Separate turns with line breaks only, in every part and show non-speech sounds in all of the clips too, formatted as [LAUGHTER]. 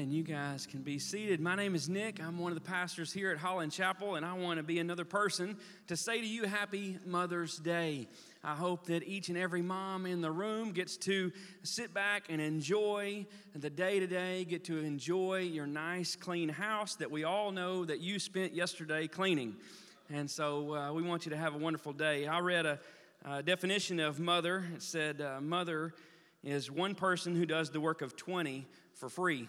Amen. You guys can be seated. My name is Nick. I'm one of the pastors here at Holland Chapel, and I want to be another person to say to you, Happy Mother's Day. I hope that each and every mom in the room gets to sit back and enjoy the day to day, get to enjoy your nice, clean house that we all know that you spent yesterday cleaning. And so uh, we want you to have a wonderful day. I read a, a definition of mother. It said, uh, Mother is one person who does the work of 20 for free.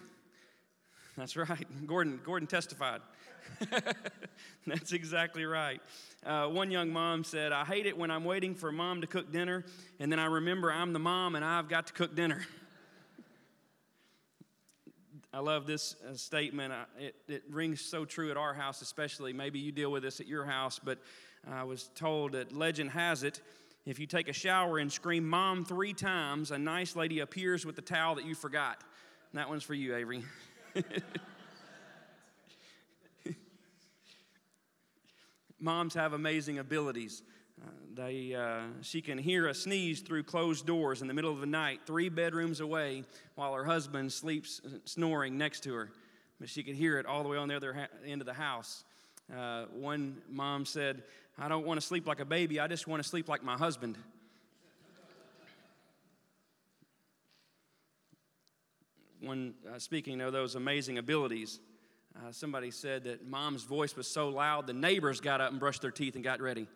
[LAUGHS] That's right. Gordon, Gordon testified. [LAUGHS] That's exactly right. Uh, one young mom said, I hate it when I'm waiting for mom to cook dinner, and then I remember I'm the mom and I've got to cook dinner. [LAUGHS] I love this uh, statement. It, it, rings so true at our house, especially. Maybe you deal with this at your house, but I was told that legend has it if you take a shower and scream mom three times, a nice lady appears with the towel that you forgot. And that one's for you, Avery. Moms have amazing abilities. Uh, they, uh, she can hear a sneeze through closed doors in the middle of the night, three bedrooms away, while her husband sleeps snoring next to her. But she could hear it all the way on the other ha- end of the house. Uh, one mom said, I don't want to sleep like a baby, I just want to sleep like my husband. When uh, speaking of those amazing abilities, uh, somebody said that mom's voice was so loud the neighbors got up and brushed their teeth and got ready.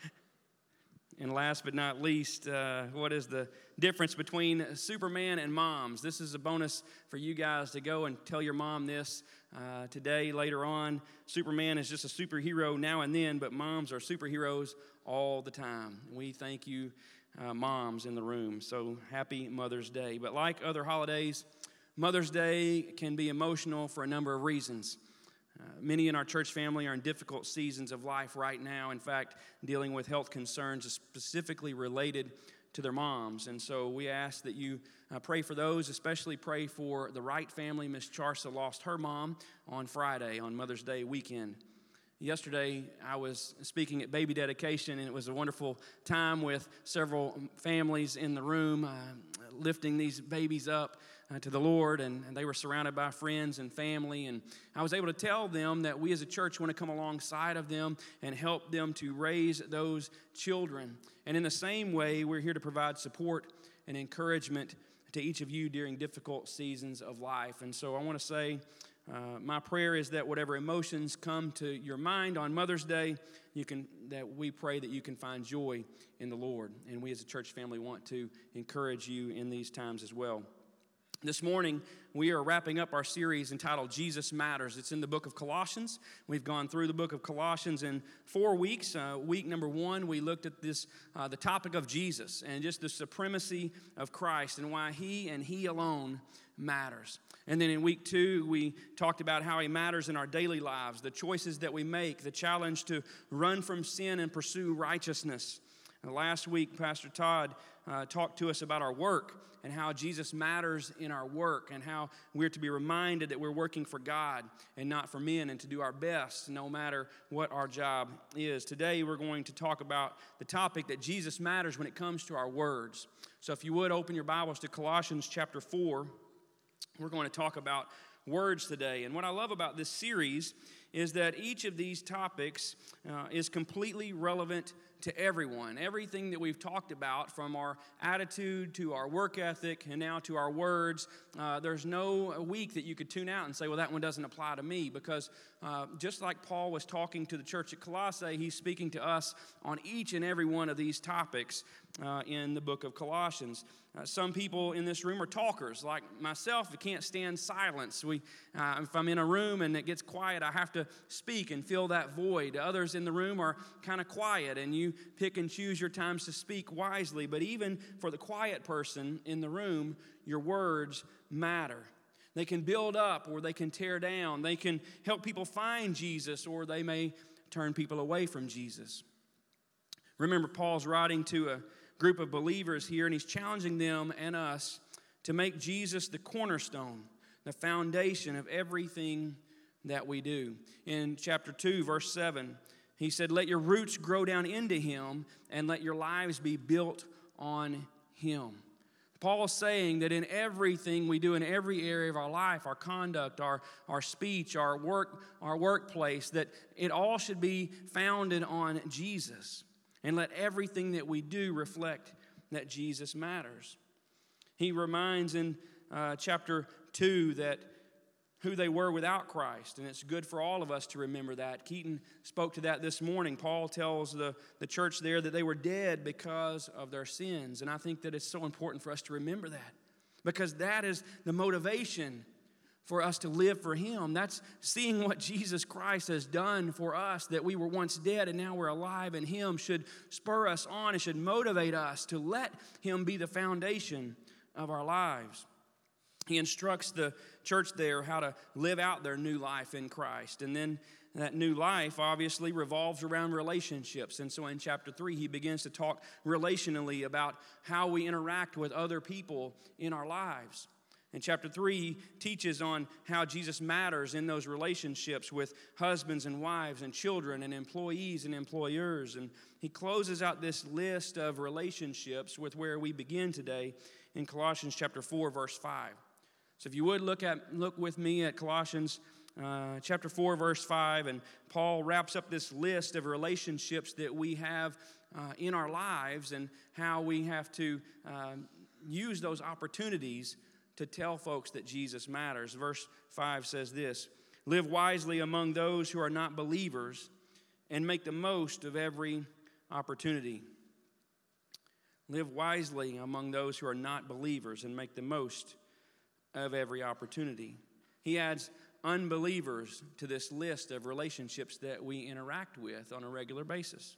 [LAUGHS] and last but not least, uh, what is the difference between Superman and moms? This is a bonus for you guys to go and tell your mom this uh, today, later on. Superman is just a superhero now and then, but moms are superheroes all the time. We thank you uh, moms in the room. So happy Mother's Day. But like other holidays, Mother's Day can be emotional for a number of reasons. Uh, many in our church family are in difficult seasons of life right now. In fact, dealing with health concerns specifically related to their moms. And so we ask that you uh, pray for those, especially pray for the Wright family. Miss Charsa lost her mom on Friday, on Mother's Day weekend. Yesterday, I was speaking at baby dedication, and it was a wonderful time with several families in the room, uh, lifting these babies up uh, to the Lord, and, and, they were surrounded by friends and family. And I was able to tell them that we as a church want to come alongside of them and help them to raise those children. And in the same way, we're here to provide support and encouragement to each of you during difficult seasons of life. And so I want to say, uh, my prayer is that whatever emotions come to your mind on Mother's Day, you can, that we pray that you can find joy in the Lord. And we as a church family want to encourage you in these times as well. This morning, we are wrapping up our series entitled Jesus Matters. It's in the book of Colossians. We've gone through the book of Colossians in four weeks. Uh, week number one, we looked at this, uh, the topic of Jesus and just the supremacy of Christ and why he and he alone matters. And then in week two, we talked about how he matters in our daily lives, the choices that we make, the challenge to run from sin and pursue righteousness. And last week, Pastor Todd uh, talked to us about our work and how Jesus matters in our work and how we're to be reminded that we're working for God and not for men and to do our best no matter what our job is. Today, we're going to talk about the topic that Jesus matters when it comes to our words. So, if you would open your Bibles to Colossians chapter 4, we're going to talk about words today. And what I love about this series is that each of these topics uh, is completely relevant to everyone. Everything that we've talked about, from our attitude to our work ethic and now to our words, uh, there's no week that you could tune out and say, well, that one doesn't apply to me. Because uh, just like Paul was talking to the church at Colossae, he's speaking to us on each and every one of these topics uh, in the book of Colossians. Uh, some people in this room are talkers, like myself. I can't stand silence. We, uh, if I'm in a room and it gets quiet, I have to speak and fill that void. Others in the room are kind of quiet, and you pick and choose your times to speak wisely. But even for the quiet person in the room, your words matter. They can build up or they can tear down. They can help people find Jesus or they may turn people away from Jesus. Remember, Paul's writing to a group of believers here, and he's challenging them and us to make Jesus the cornerstone, the foundation of everything that we do. In chapter 2, verse 7, he said, Let your roots grow down into him, and let your lives be built on him. Paul is saying that in everything we do in every area of our life, our conduct, our, our speech, our work, our workplace, that it all should be founded on Jesus. And let everything that we do reflect that Jesus matters. He reminds in uh, chapter 2 that who they were without Christ. And it's good for all of us to remember that. Keaton spoke to that this morning. Paul tells the, the church there that they were dead because of their sins. And I think that it's so important for us to remember that because that is the motivation for us to live for Him. That's seeing what Jesus Christ has done for us, that we were once dead and now we're alive in Him, should spur us on and should motivate us to let Him be the foundation of our lives. He instructs the church there how to live out their new life in Christ. And then that new life obviously revolves around relationships. And so in chapter 3, he begins to talk relationally about how we interact with other people in our lives. In chapter 3, he teaches on how Jesus matters in those relationships with husbands and wives and children and employees and employers. And he closes out this list of relationships with where we begin today in Colossians chapter 4, verse 5. So if you would look at look with me at Colossians uh, chapter 4, verse 5, and Paul wraps up this list of relationships that we have uh, in our lives and how we have to um, use those opportunities to tell folks that Jesus matters. Verse 5 says this Live wisely among those who are not believers and make the most of every opportunity. Live wisely among those who are not believers and make the most of every opportunity. He adds unbelievers to this list of relationships that we interact with on a regular basis.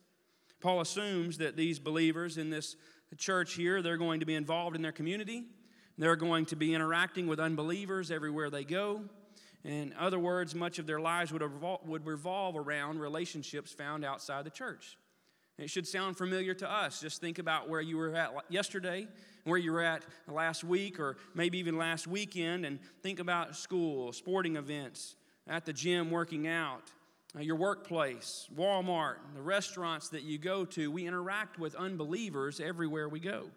Paul assumes that these believers in this church here, they're going to be involved in their community. They're going to be interacting with unbelievers everywhere they go. In other words, much of their lives would, would revolve around relationships found outside the church. It should sound familiar to us. Just think about where you were at yesterday, where you were at last week, or maybe even last weekend, and think about school, sporting events, at the gym working out, uh, your workplace, Walmart, the restaurants that you go to. We interact with unbelievers everywhere we go.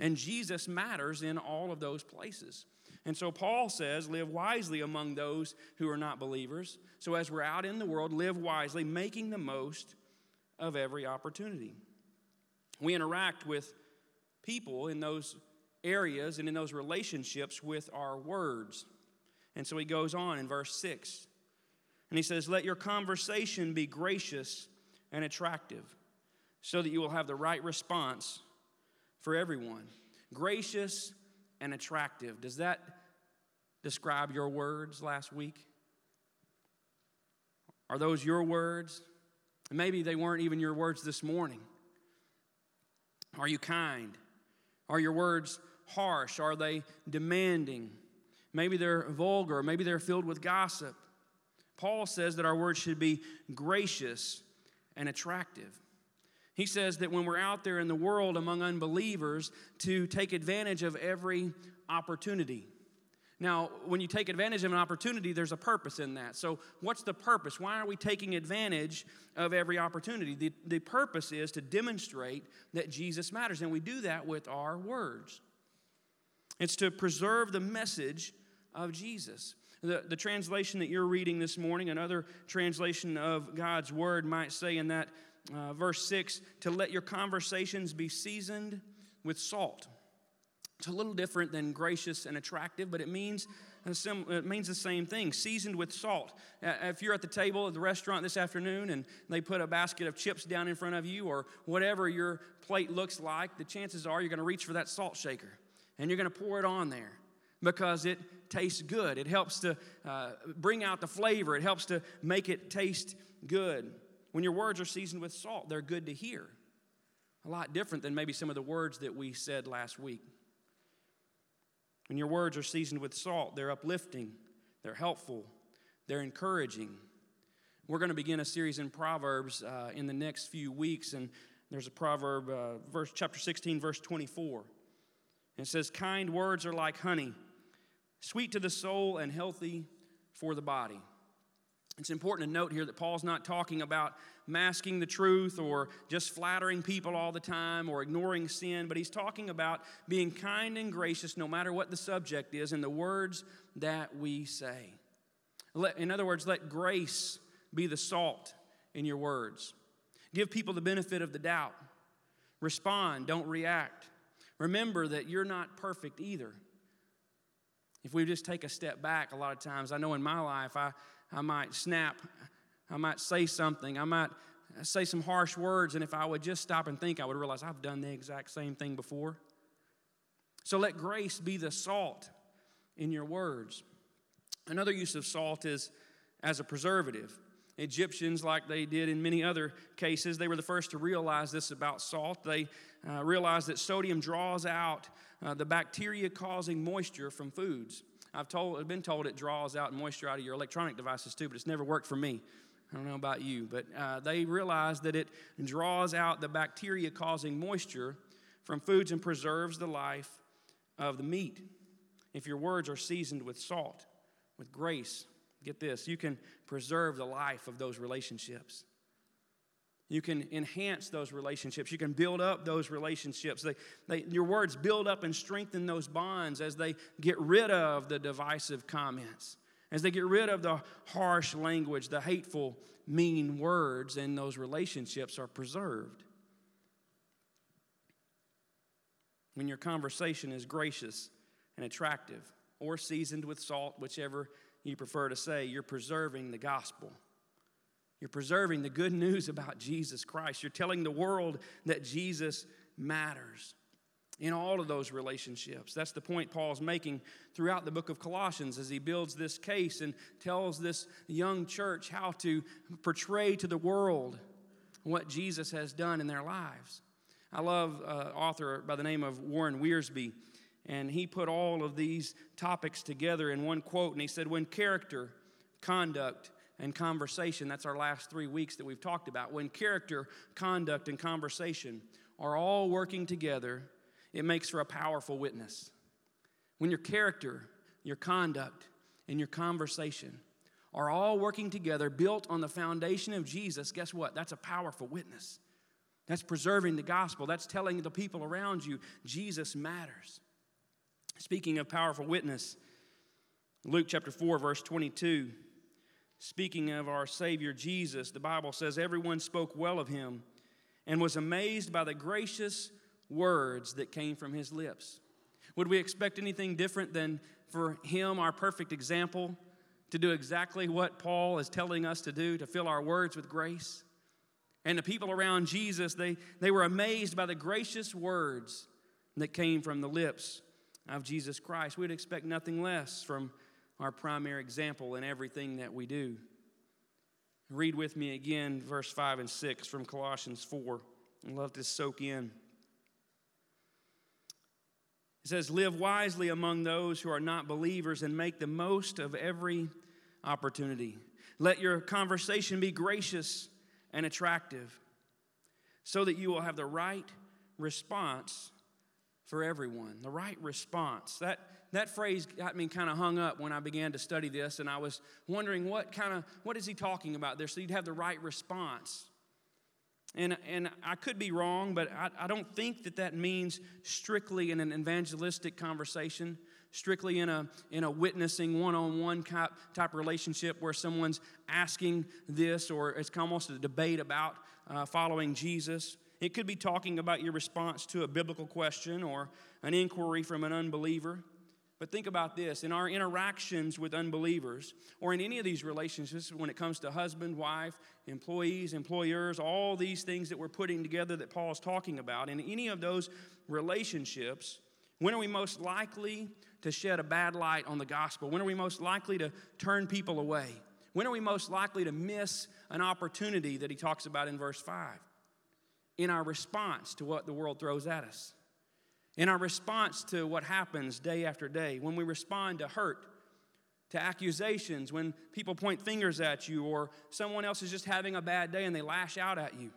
And Jesus matters in all of those places. And so Paul says, live wisely among those who are not believers. So as we're out in the world, live wisely, making the most of every opportunity. We interact with people in those areas and in those relationships with our words. And so he goes on in verse 6. And he says, Let your conversation be gracious and attractive, so that you will have the right response for everyone. Gracious and attractive. Does that describe your words last week? Are those your words? Maybe they weren't even your words this morning. Are you kind? Are your words harsh? Are they demanding? Maybe they're vulgar. Maybe they're filled with gossip. Paul says that our words should be gracious and attractive. He says that when we're out there in the world among unbelievers, to take advantage of every opportunity. Now, when you take advantage of an opportunity, there's a purpose in that. So, what's the purpose? Why are we taking advantage of every opportunity? The, the purpose is to demonstrate that Jesus matters, and we do that with our words. It's to preserve the message of Jesus. The, the translation that you're reading this morning, another translation of God's word, might say in that uh, verse 6 to let your conversations be seasoned with salt. It's a little different than gracious and attractive, but it means it means the same thing seasoned with salt. If you're at the table at the restaurant this afternoon and they put a basket of chips down in front of you or whatever your plate looks like, the chances are you're going to reach for that salt shaker and you're going to pour it on there because it tastes good. It helps to uh, bring out the flavor, it helps to make it taste good. When your words are seasoned with salt, they're good to hear. A lot different than maybe some of the words that we said last week. When your words are seasoned with salt, they're uplifting, they're helpful, they're encouraging. We're going to begin a series in Proverbs uh, in the next few weeks, and there's a proverb, uh, verse chapter 16, verse 24. And it says, "Kind words are like honey, sweet to the soul and healthy for the body." It's important to note here that Paul's not talking about masking the truth or just flattering people all the time or ignoring sin, but he's talking about being kind and gracious no matter what the subject is in the words that we say. in other words, let grace be the salt in your words. Give people the benefit of the doubt. Respond, don't react. Remember that you're not perfect either. If we just take a step back, a lot of times, I know in my life, I, I might snap, I might say something, I might say some harsh words, and if I would just stop and think, I would realize I've done the exact same thing before. So let grace be the salt in your words. Another use of salt is as a preservative. Egyptians, like they did in many other cases, they were the first to realize this about salt. They uh, realized that sodium draws out uh, the bacteria causing moisture from foods. I've, told, I've been told it draws out moisture out of your electronic devices too, but it's never worked for me. I don't know about you, but uh, they realize that it draws out the bacteria causing moisture from foods and preserves the life of the meat. If your words are seasoned with salt, with grace, get this, you can preserve the life of those relationships. You can enhance those relationships. You can build up those relationships. They, they, your words build up and strengthen those bonds as they get rid of the divisive comments, as they get rid of the harsh language, the hateful, mean words, and those relationships are preserved. When your conversation is gracious and attractive, or seasoned with salt, whichever you prefer to say, you're preserving the gospel. You're preserving the good news about Jesus Christ. You're telling the world that Jesus matters in all of those relationships. That's the point Paul's making throughout the book of Colossians as he builds this case and tells this young church how to portray to the world what Jesus has done in their lives. I love uh, author by the name of Warren Wiersbe, and he put all of these topics together in one quote, and he said, When character, conduct, and conversation. That's our last three weeks that we've talked about. When character, conduct, and conversation are all working together, it makes for a powerful witness. When your character, your conduct, and your conversation are all working together, built on the foundation of Jesus, guess what? That's a powerful witness. That's preserving the gospel. That's telling the people around you Jesus matters. Speaking of powerful witness, Luke chapter 4, verse 22 Speaking of our Savior Jesus, the Bible says everyone spoke well of him and was amazed by the gracious words that came from his lips. Would we expect anything different than for him, our perfect example, to do exactly what Paul is telling us to do, to fill our words with grace? And the people around Jesus, they, they were amazed by the gracious words that came from the lips of Jesus Christ. We'd expect nothing less from our primary example in everything that we do. Read with me again verse 5 and 6 from Colossians 4. I love to soak in. It says, Live wisely among those who are not believers and make the most of every opportunity. Let your conversation be gracious and attractive so that you will have the right response for everyone. The right response. That that phrase got me kind of hung up when I began to study this, and I was wondering what kind of what is he talking about there? So you'd have the right response. And, and I could be wrong, but I, I don't think that that means strictly in an evangelistic conversation, strictly in a, in a witnessing one on one type, relationship where someone's asking this or it's almost a debate about uh, following Jesus. It could be talking about your response to a biblical question or an inquiry from an unbeliever. But think about this in our interactions with unbelievers, or in any of these relationships, when it comes to husband, wife, employees, employers, all these things that we're putting together that Paul is talking about, in any of those relationships, when are we most likely to shed a bad light on the gospel? When are we most likely to turn people away? When are we most likely to miss an opportunity that he talks about in verse 5? In our response to what the world throws at us in our response to what happens day after day, when we respond to hurt, to accusations, when people point fingers at you, or someone else is just having a bad day and they lash out at you.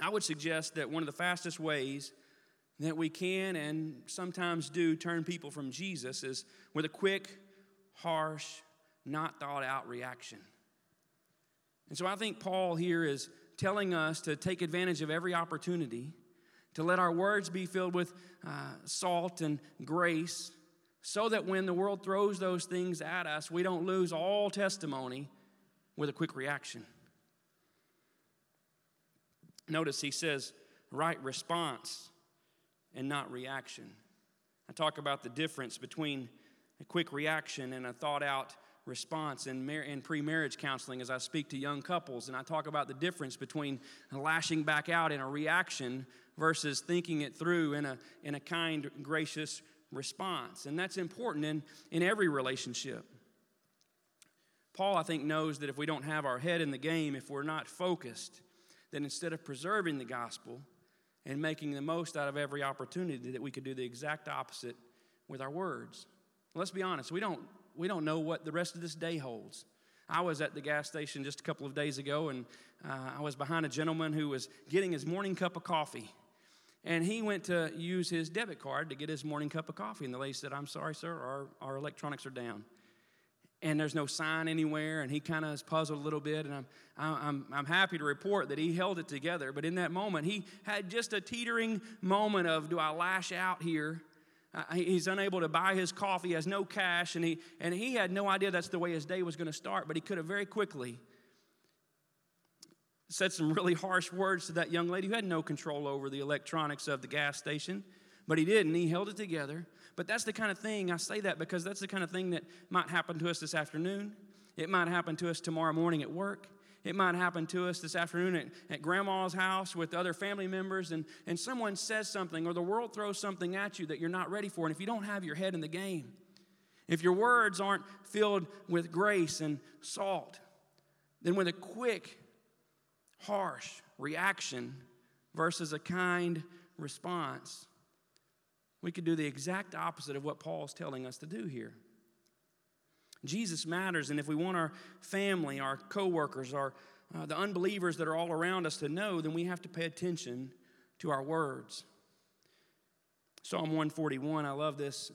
I would suggest that one of the fastest ways that we can and sometimes do turn people from Jesus is with a quick, harsh, not thought out reaction. And so I think Paul here is telling us to take advantage of every opportunity, to let our words be filled with uh, salt and grace, so that when the world throws those things at us, we don't lose all testimony with a quick reaction. Notice he says, right response and not reaction. I talk about the difference between a quick reaction and a thought out response in, mar- in pre marriage counseling as I speak to young couples. And I talk about the difference between lashing back out in a reaction versus thinking it through in a, in a kind, gracious response. And that's important in, in every relationship. Paul, I think, knows that if we don't have our head in the game, if we're not focused, then instead of preserving the gospel and making the most out of every opportunity, that we could do the exact opposite with our words. Let's be honest, we don't, we don't know what the rest of this day holds. I was at the gas station just a couple of days ago, and uh, I was behind a gentleman who was getting his morning cup of coffee. And he went to use his debit card to get his morning cup of coffee. And the lady said, I'm sorry, sir, our, our electronics are down. And there's no sign anywhere. And he kind of is puzzled a little bit. And I'm, I'm, I'm happy to report that he held it together. But in that moment, he had just a teetering moment of, do I lash out here? Uh, he's unable to buy his coffee, He has no cash, and he, and he had no idea that's the way his day was going to start, but he could have very quickly said some really harsh words to that young lady who had no control over the electronics of the gas station, but he didn't. He held it together. But that's the kind of thing, I say that because that's the kind of thing that might happen to us this afternoon. It might happen to us tomorrow morning at work. It might happen to us this afternoon at, at grandma's house with other family members, and, and someone says something, or the world throws something at you that you're not ready for. And if you don't have your head in the game, if your words aren't filled with grace and salt, then with a quick harsh reaction versus a kind response, we could do the exact opposite of what Paul's telling us to do here. Jesus matters, and if we want our family, our coworkers, our uh, the unbelievers that are all around us to know, then we have to pay attention to our words. Psalm 141, I love this,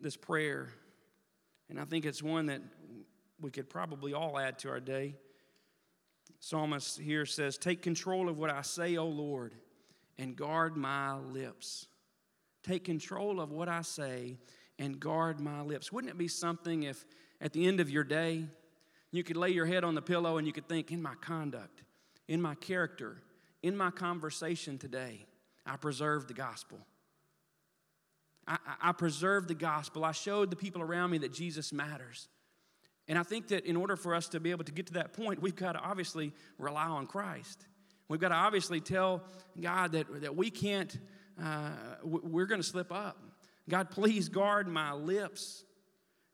this prayer, and I think it's one that we could probably all add to our day. Psalmist here says, Take control of what I say, O Lord, and guard my lips. Take control of what I say and guard my lips. Wouldn't it be something if at the end of your day, you could lay your head on the pillow and you could think, in my conduct, in my character, in my conversation today, I preserved the gospel. I, I, preserved the gospel. I showed the people around me that Jesus matters. And I think that in order for us to be able to get to that point, we've got to obviously rely on Christ. We've got to obviously tell God that, that we can't, uh, we're going to slip up. God, please guard my lips.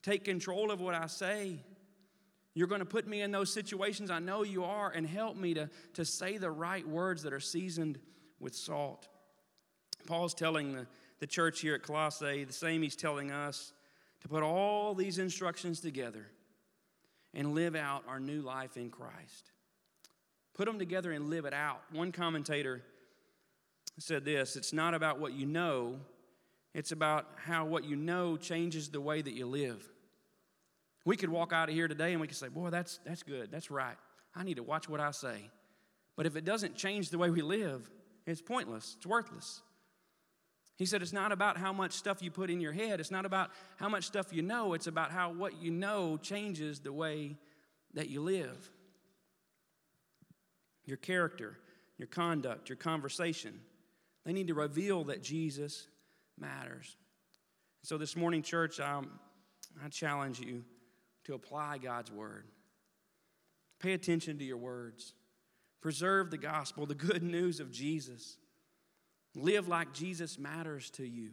Take control of what I say. You're going to put me in those situations. I know you are, and help me to, to say the right words that are seasoned with salt. Paul's telling the, the church here at Colossae the same he's telling us to put all these instructions together and live out our new life in Christ. Put them together and live it out. One commentator said this it's not about what you know, it's about how what you know changes the way that you live. We could walk out of here today and we could say, Boy, that's, that's good. That's right. I need to watch what I say. But if it doesn't change the way we live, it's pointless, it's worthless. He said it's not about how much stuff you put in your head, it's not about how much stuff you know, it's about how what you know changes the way that you live. Your character, your conduct, your conversation, they need to reveal that Jesus matters. So this morning, church, um, I challenge you to apply God's word. Pay attention to your words. Preserve the gospel, the good news of Jesus. Live like Jesus matters to you.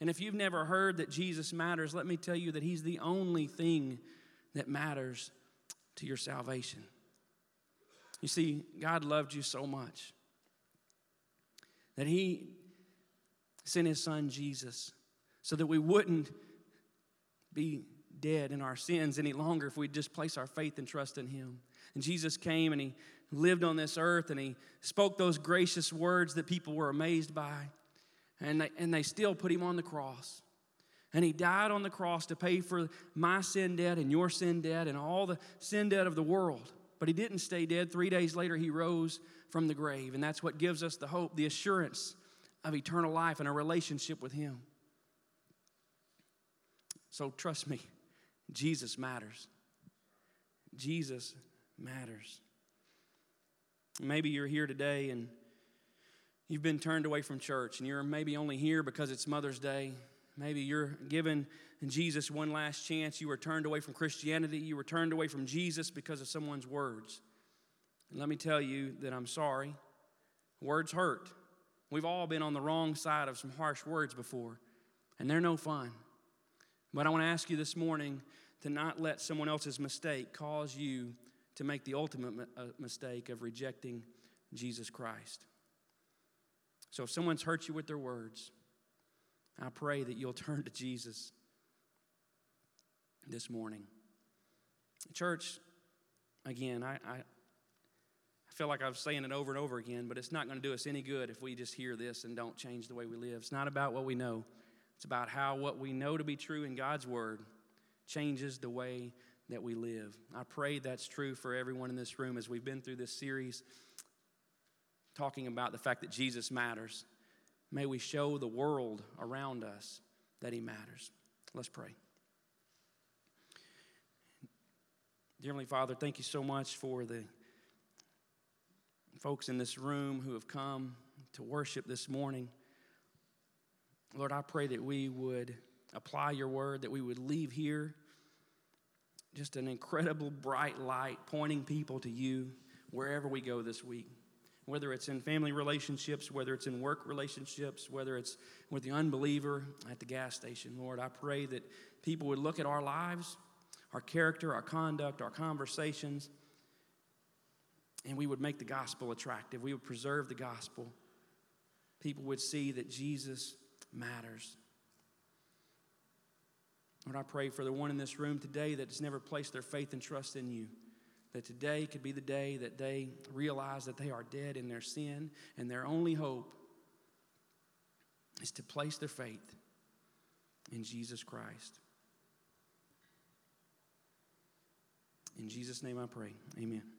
And if you've never heard that Jesus matters, let me tell you that He's the only thing that matters to your salvation. You see, God loved you so much that He sent His Son Jesus so that we wouldn't be dead in our sins any longer if we just place our faith and trust in Him. And Jesus came and He lived on this earth and he spoke those gracious words that people were amazed by. And they, and they still put him on the cross. And he died on the cross to pay for my sin debt and your sin debt and all the sin debt of the world. but he didn't stay dead. Three days later, he rose from the grave. And that's what gives us the hope, the assurance of eternal life and a relationship with him. So trust me, Jesus matters. Jesus matters. Maybe you're here today and you've been turned away from church and you're maybe only here because it's Mother's Day. Maybe you're given Jesus one last chance. You were turned away from Christianity. You were turned away from Jesus because of someone's words. And let me tell you that I'm sorry. Words hurt. We've all been on the wrong side of some harsh words before, and they're no fun. But I want to ask you this morning to not let someone else's mistake cause you to make the ultimate uh, mistake of rejecting Jesus Christ. So if someone's hurt you with their words, I pray that you'll [LAUGHS] turn to Jesus this morning. Church, again, I, I, I feel like I'm saying it over and over again, but it's not going to do us any good if we just hear this and don't change the way we live. It's not about what we know, it's about how what we know to be true in God's Word changes the way that we live. I pray that's true for everyone in this room as we've been through this series talking about the fact that Jesus matters. May we show the world around us that He matters. Let's pray. Dear Heavenly Father, thank you so much for the folks in this room who have come to worship this morning. Lord, I pray that we would apply your word, that we would leave here just an incredible bright light pointing people to you wherever we go this week. Whether it's in family relationships, whether it's in work relationships, whether it's with the unbeliever at the gas station, Lord, I pray that people would look at our lives, our character, our conduct, our conversations, and we would make the gospel attractive. We would preserve the gospel. People would see that Jesus matters. Lord, I pray for the one in this room today that has never placed their faith and trust in you. That today could be the day that they realize that they are dead in their sin and their only hope is to place their faith in Jesus Christ. In Jesus' name I pray. Amen.